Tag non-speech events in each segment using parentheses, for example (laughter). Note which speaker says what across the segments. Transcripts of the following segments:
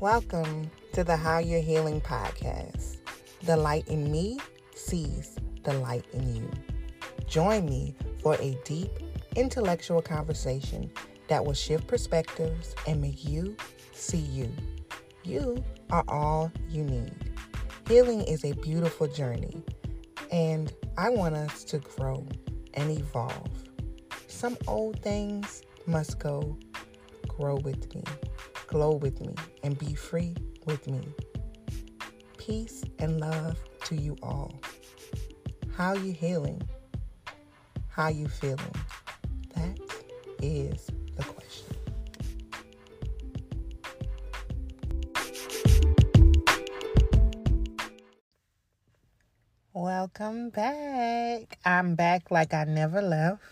Speaker 1: Welcome to the How You're Healing podcast. The light in me sees the light in you. Join me for a deep intellectual conversation that will shift perspectives and make you see you. You are all you need. Healing is a beautiful journey, and I want us to grow and evolve. Some old things must go. Grow with me, glow with me, and be free with me. Peace and love to you all. How you healing? How you feeling? That is the question. Welcome back. I'm back like I never left.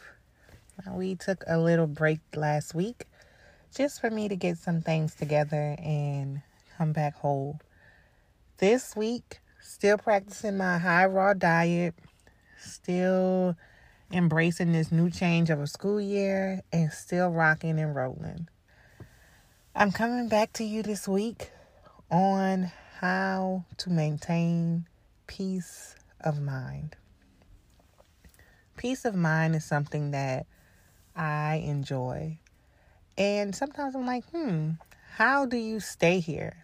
Speaker 1: We took a little break last week just for me to get some things together and come back whole. This week, still practicing my high raw diet, still embracing this new change of a school year, and still rocking and rolling. I'm coming back to you this week on how to maintain peace of mind. Peace of mind is something that I enjoy. And sometimes I'm like, hmm, how do you stay here?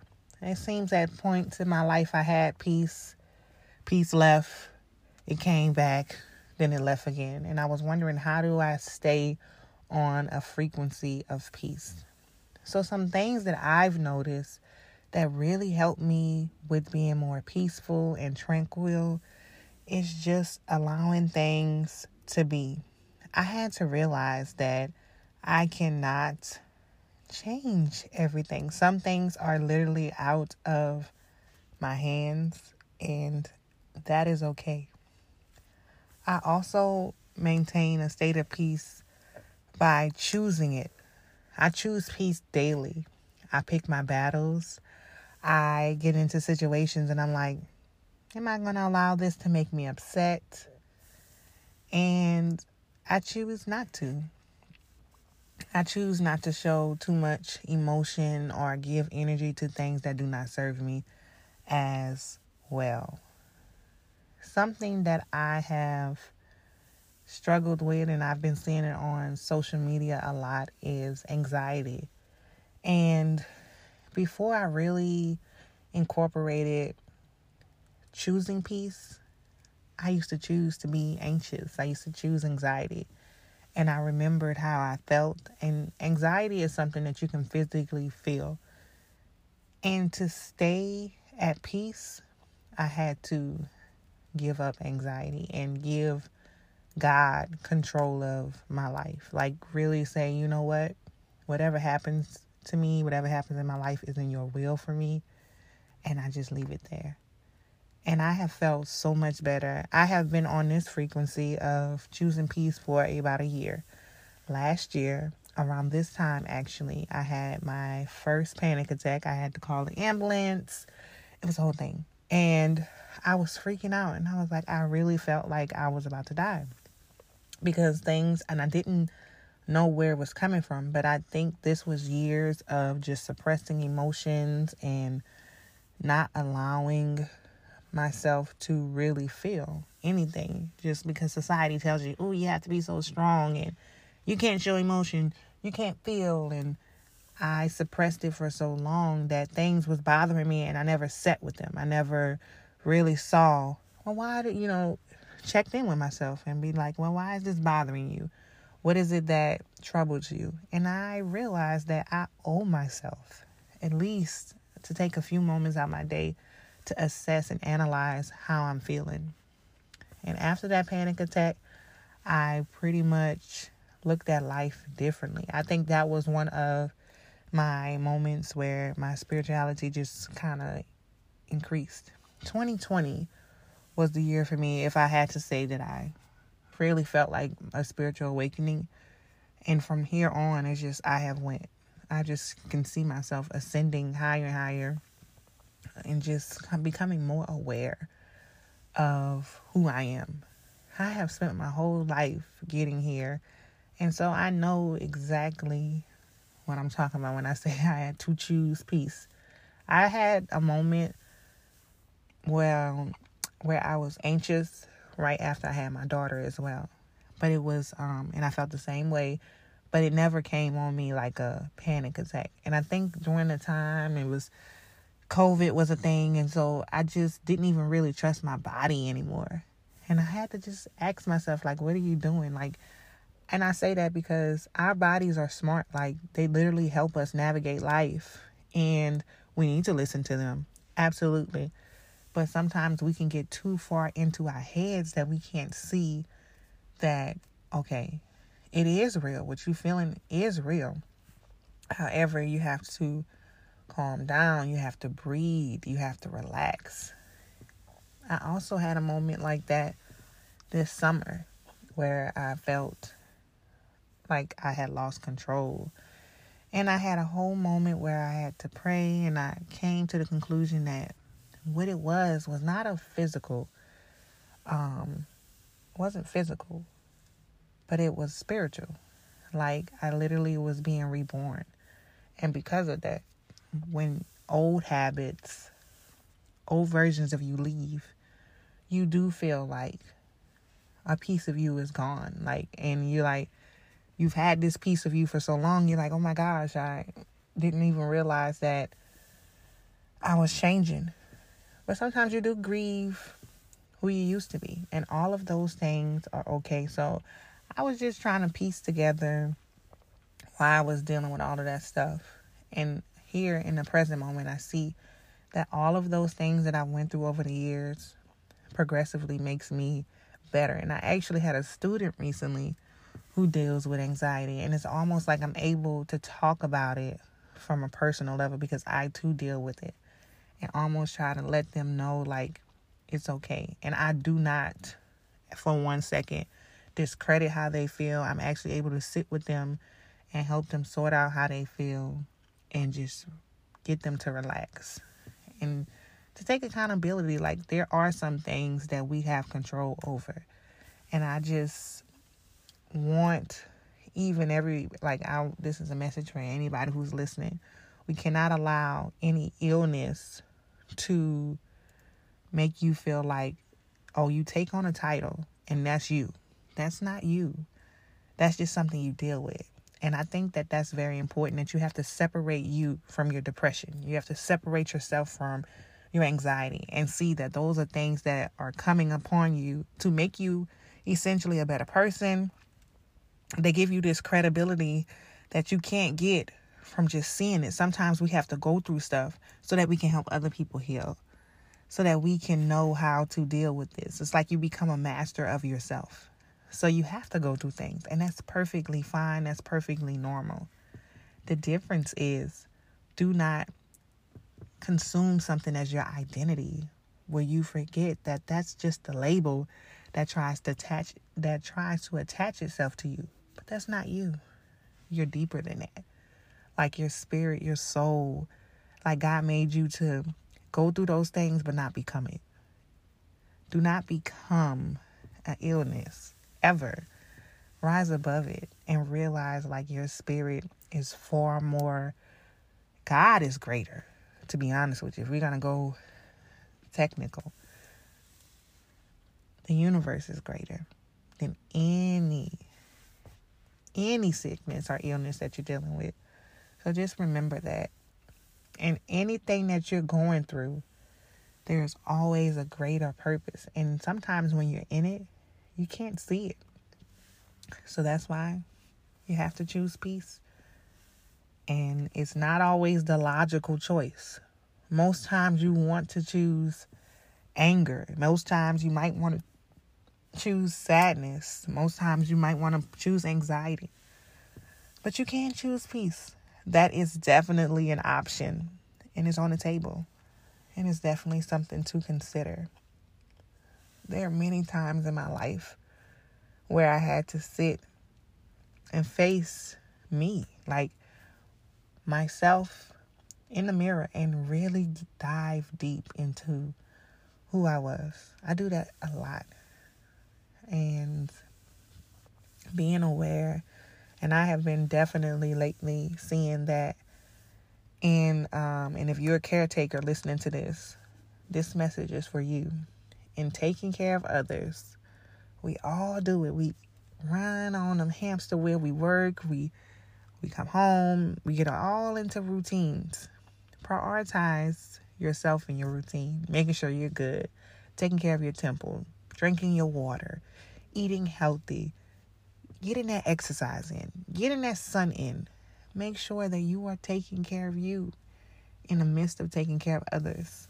Speaker 1: it seems at points in my life I had peace, peace left, it came back, then it left again. And I was wondering, how do I stay on a frequency of peace? So, some things that I've noticed that really help me with being more peaceful and tranquil is just allowing things to be. I had to realize that I cannot change everything. Some things are literally out of my hands, and that is okay. I also maintain a state of peace by choosing it. I choose peace daily. I pick my battles. I get into situations and I'm like, am I going to allow this to make me upset? And I choose not to. I choose not to show too much emotion or give energy to things that do not serve me as well. Something that I have struggled with, and I've been seeing it on social media a lot, is anxiety. And before I really incorporated choosing peace, I used to choose to be anxious. I used to choose anxiety. And I remembered how I felt. And anxiety is something that you can physically feel. And to stay at peace, I had to give up anxiety and give God control of my life. Like, really say, you know what? Whatever happens to me, whatever happens in my life is in your will for me. And I just leave it there. And I have felt so much better. I have been on this frequency of choosing peace for about a year. Last year, around this time, actually, I had my first panic attack. I had to call the ambulance. It was a whole thing. And I was freaking out. And I was like, I really felt like I was about to die because things, and I didn't know where it was coming from. But I think this was years of just suppressing emotions and not allowing myself to really feel anything just because society tells you, oh, you have to be so strong and you can't show emotion, you can't feel. And I suppressed it for so long that things was bothering me and I never sat with them. I never really saw, well, why did, you know, checked in with myself and be like, well, why is this bothering you? What is it that troubles you? And I realized that I owe myself at least to take a few moments out my day to assess and analyze how I'm feeling. And after that panic attack, I pretty much looked at life differently. I think that was one of my moments where my spirituality just kind of increased. 2020 was the year for me, if I had to say that I really felt like a spiritual awakening. And from here on, it's just I have went. I just can see myself ascending higher and higher and just becoming more aware of who I am. I have spent my whole life getting here, and so I know exactly what I'm talking about when I (laughs) say I had to choose peace. I had a moment where where I was anxious right after I had my daughter as well. But it was um and I felt the same way, but it never came on me like a panic attack. And I think during the time it was COVID was a thing and so I just didn't even really trust my body anymore. And I had to just ask myself like what are you doing? Like and I say that because our bodies are smart. Like they literally help us navigate life and we need to listen to them. Absolutely. But sometimes we can get too far into our heads that we can't see that, okay, it is real. What you're feeling is real. However, you have to calm down. You have to breathe. You have to relax. I also had a moment like that this summer where I felt like I had lost control. And I had a whole moment where I had to pray, and I came to the conclusion that what it was was not a physical, um, wasn't physical, but it was spiritual. Like I literally was being reborn. And because of that, when old habits, old versions of you leave, you do feel like a piece of you is gone. Like, and you're like, you've had this piece of you for so long, you're like, oh my gosh, I didn't even realize that I was changing. But sometimes you do grieve who you used to be, and all of those things are okay. So I was just trying to piece together why I was dealing with all of that stuff. And here in the present moment, I see that all of those things that I went through over the years progressively makes me better. And I actually had a student recently who deals with anxiety. And it's almost like I'm able to talk about it from a personal level because I too deal with it. And almost try to let them know, like, it's okay. And I do not, for one second, discredit how they feel. I'm actually able to sit with them and help them sort out how they feel and just get them to relax. And to take accountability, like, there are some things that we have control over. And I just want even every like I this is a message for anybody who's listening. We cannot allow any illness to make you feel like oh you take on a title and that's you. That's not you. That's just something you deal with. And I think that that's very important that you have to separate you from your depression. You have to separate yourself from your anxiety and see that those are things that are coming upon you to make you essentially a better person, they give you this credibility that you can't get from just seeing it. Sometimes we have to go through stuff so that we can help other people heal, so that we can know how to deal with this. It's like you become a master of yourself. So you have to go through things, and that's perfectly fine. That's perfectly normal. The difference is do not consume something as your identity where you forget that that's just the label that tries to attach that tries to attach itself to you. But that's not you. You're deeper than that. Like your spirit, your soul, like God made you to go through those things but not become it. Do not become an illness ever. Rise above it and realize like your spirit is far more God is greater, to be honest with you. If we're gonna go technical the universe is greater than any any sickness or illness that you're dealing with. So just remember that. And anything that you're going through, there's always a greater purpose. And sometimes when you're in it, you can't see it. So that's why you have to choose peace. And it's not always the logical choice. Most times you want to choose anger. Most times you might want to choose sadness. Most times you might want to choose anxiety. But you can choose peace. That is definitely an option and it's on the table. And it's definitely something to consider. There are many times in my life where I had to sit and face me, like myself in the mirror, and really dive deep into who I was. I do that a lot and being aware. And I have been definitely lately seeing that And um, and if you're a caretaker listening to this, this message is for you. In taking care of others, we all do it. We run on them hamster wheel. We work. We we come home. We get all into routines. Prioritize yourself and your routine, making sure you're good, taking care of your temple, drinking your water, eating healthy, getting that exercise in, getting that sun in. Make sure that you are taking care of you in the midst of taking care of others.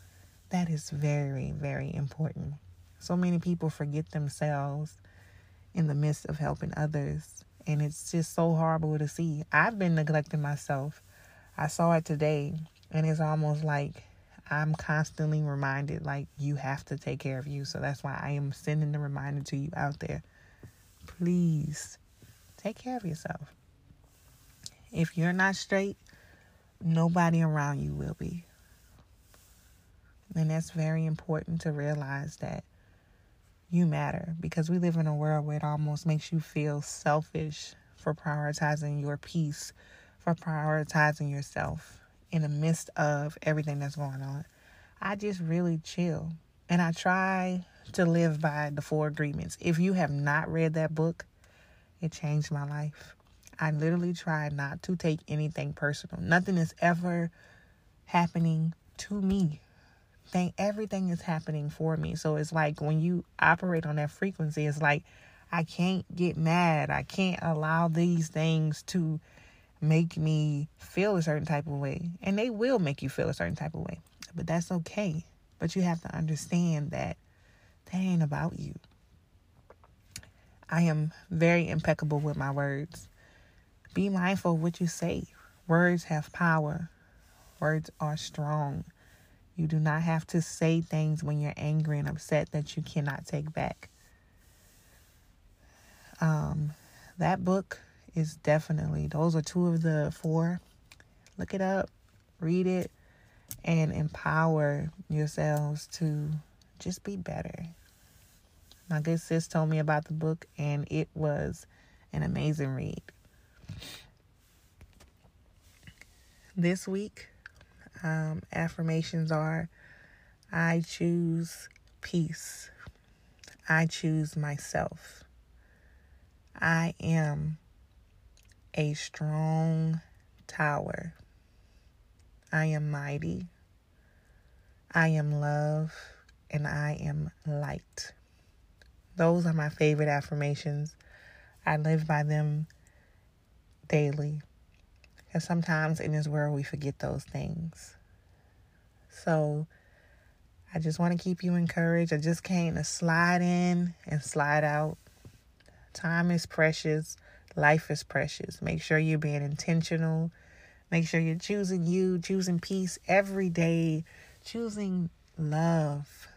Speaker 1: That is very, very important. So many people forget themselves in the midst of helping others. And it's just so horrible to see. I've been neglecting myself. I saw it today, and it's almost like I'm constantly reminded, like, you have to take care of you. So that's why I am sending the reminder to you out there. Please take care of yourself. If you're not straight, nobody around you will be. And that's very important to realize that you matter because we live in a world where it almost makes you feel selfish for prioritizing your peace, for prioritizing yourself in the midst of everything that's going on. I just really chill and I try to live by the four agreements. If you have not read that book, it changed my life. I literally try not to take anything personal. Nothing is ever happening to me thing everything is happening for me. So it's like when you operate on that frequency, it's like I can't get mad. I can't allow these things to make me feel a certain type of way. And they will make you feel a certain type of way. But that's okay. But you have to understand that that ain't about you. I am very impeccable with my words. Be mindful of what you say. Words have power. Words are strong. You do not have to say things when you're angry and upset that you cannot take back. Um, that book is definitely, those are two of the four. Look it up, read it, and empower yourselves to just be better. My good sis told me about the book, and it was an amazing read. This week, um, affirmations are I choose peace. I choose myself. I am a strong tower. I am mighty. I am love and I am light. Those are my favorite affirmations. I live by them daily. Because sometimes in this world we forget those things. So I just want to keep you encouraged. I just came to slide in and slide out. Time is precious. Life is precious. Make sure you're being intentional. Make sure you're choosing you, choosing peace every day, choosing love,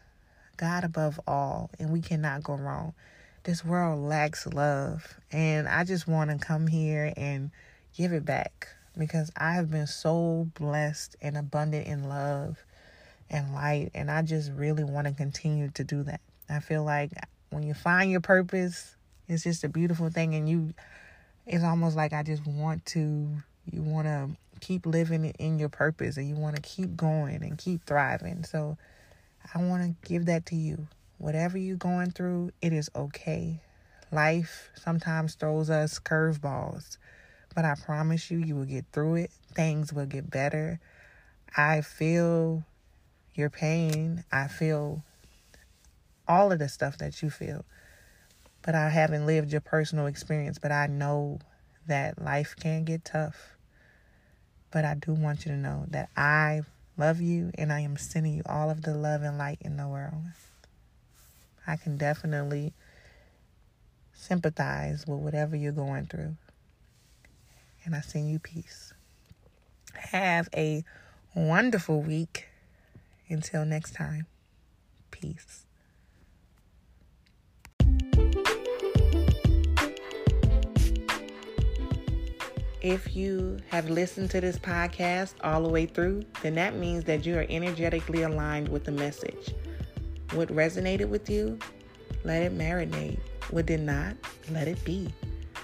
Speaker 1: God above all. And we cannot go wrong. This world lacks love. And I just want to come here and give it back because I have been so blessed and abundant in love and light. And I just really want to continue to do that. I feel like when you find your purpose, it's just a beautiful thing. And you, it's almost like I just want to, you want to keep living in your purpose and you want to keep going and keep thriving. So I want to give that to you. Whatever you're going through, it is okay. Life sometimes throws us curveballs but I promise you, you will get through it. Things will get better. I feel your pain. I feel all of the stuff that you feel. But I haven't lived your personal experience. But I know that life can get tough. But I do want you to know that I love you and I am sending you all of the love and light in the world. I can definitely sympathize with whatever you're going through and I send you peace. Have a wonderful week. Until next time, peace. If you have listened to this podcast all the way through, then that means that you are energetically aligned with the message. What resonated with you, let it marinate. What did not, let it be.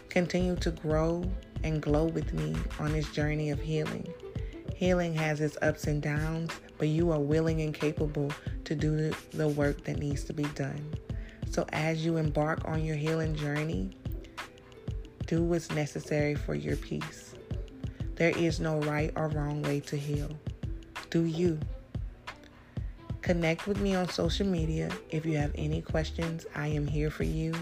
Speaker 1: Continue to grow and glow with me on this journey of healing. Healing has its ups and downs, but you are willing and capable to do the work that needs to be done. So, as you embark on your healing journey, do what's necessary for your peace. There is no right or wrong way to heal. Do you? Connect with me on social media. If you have any questions, I am here for you.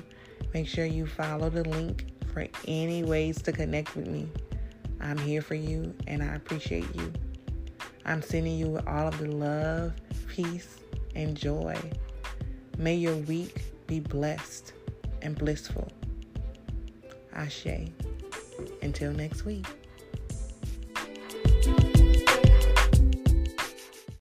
Speaker 1: Make sure you follow the link for any ways to connect with me. I'm here for you and I appreciate you. I'm sending you all of the love, peace, and joy. May your week be blessed and blissful. Ashe. Until next week.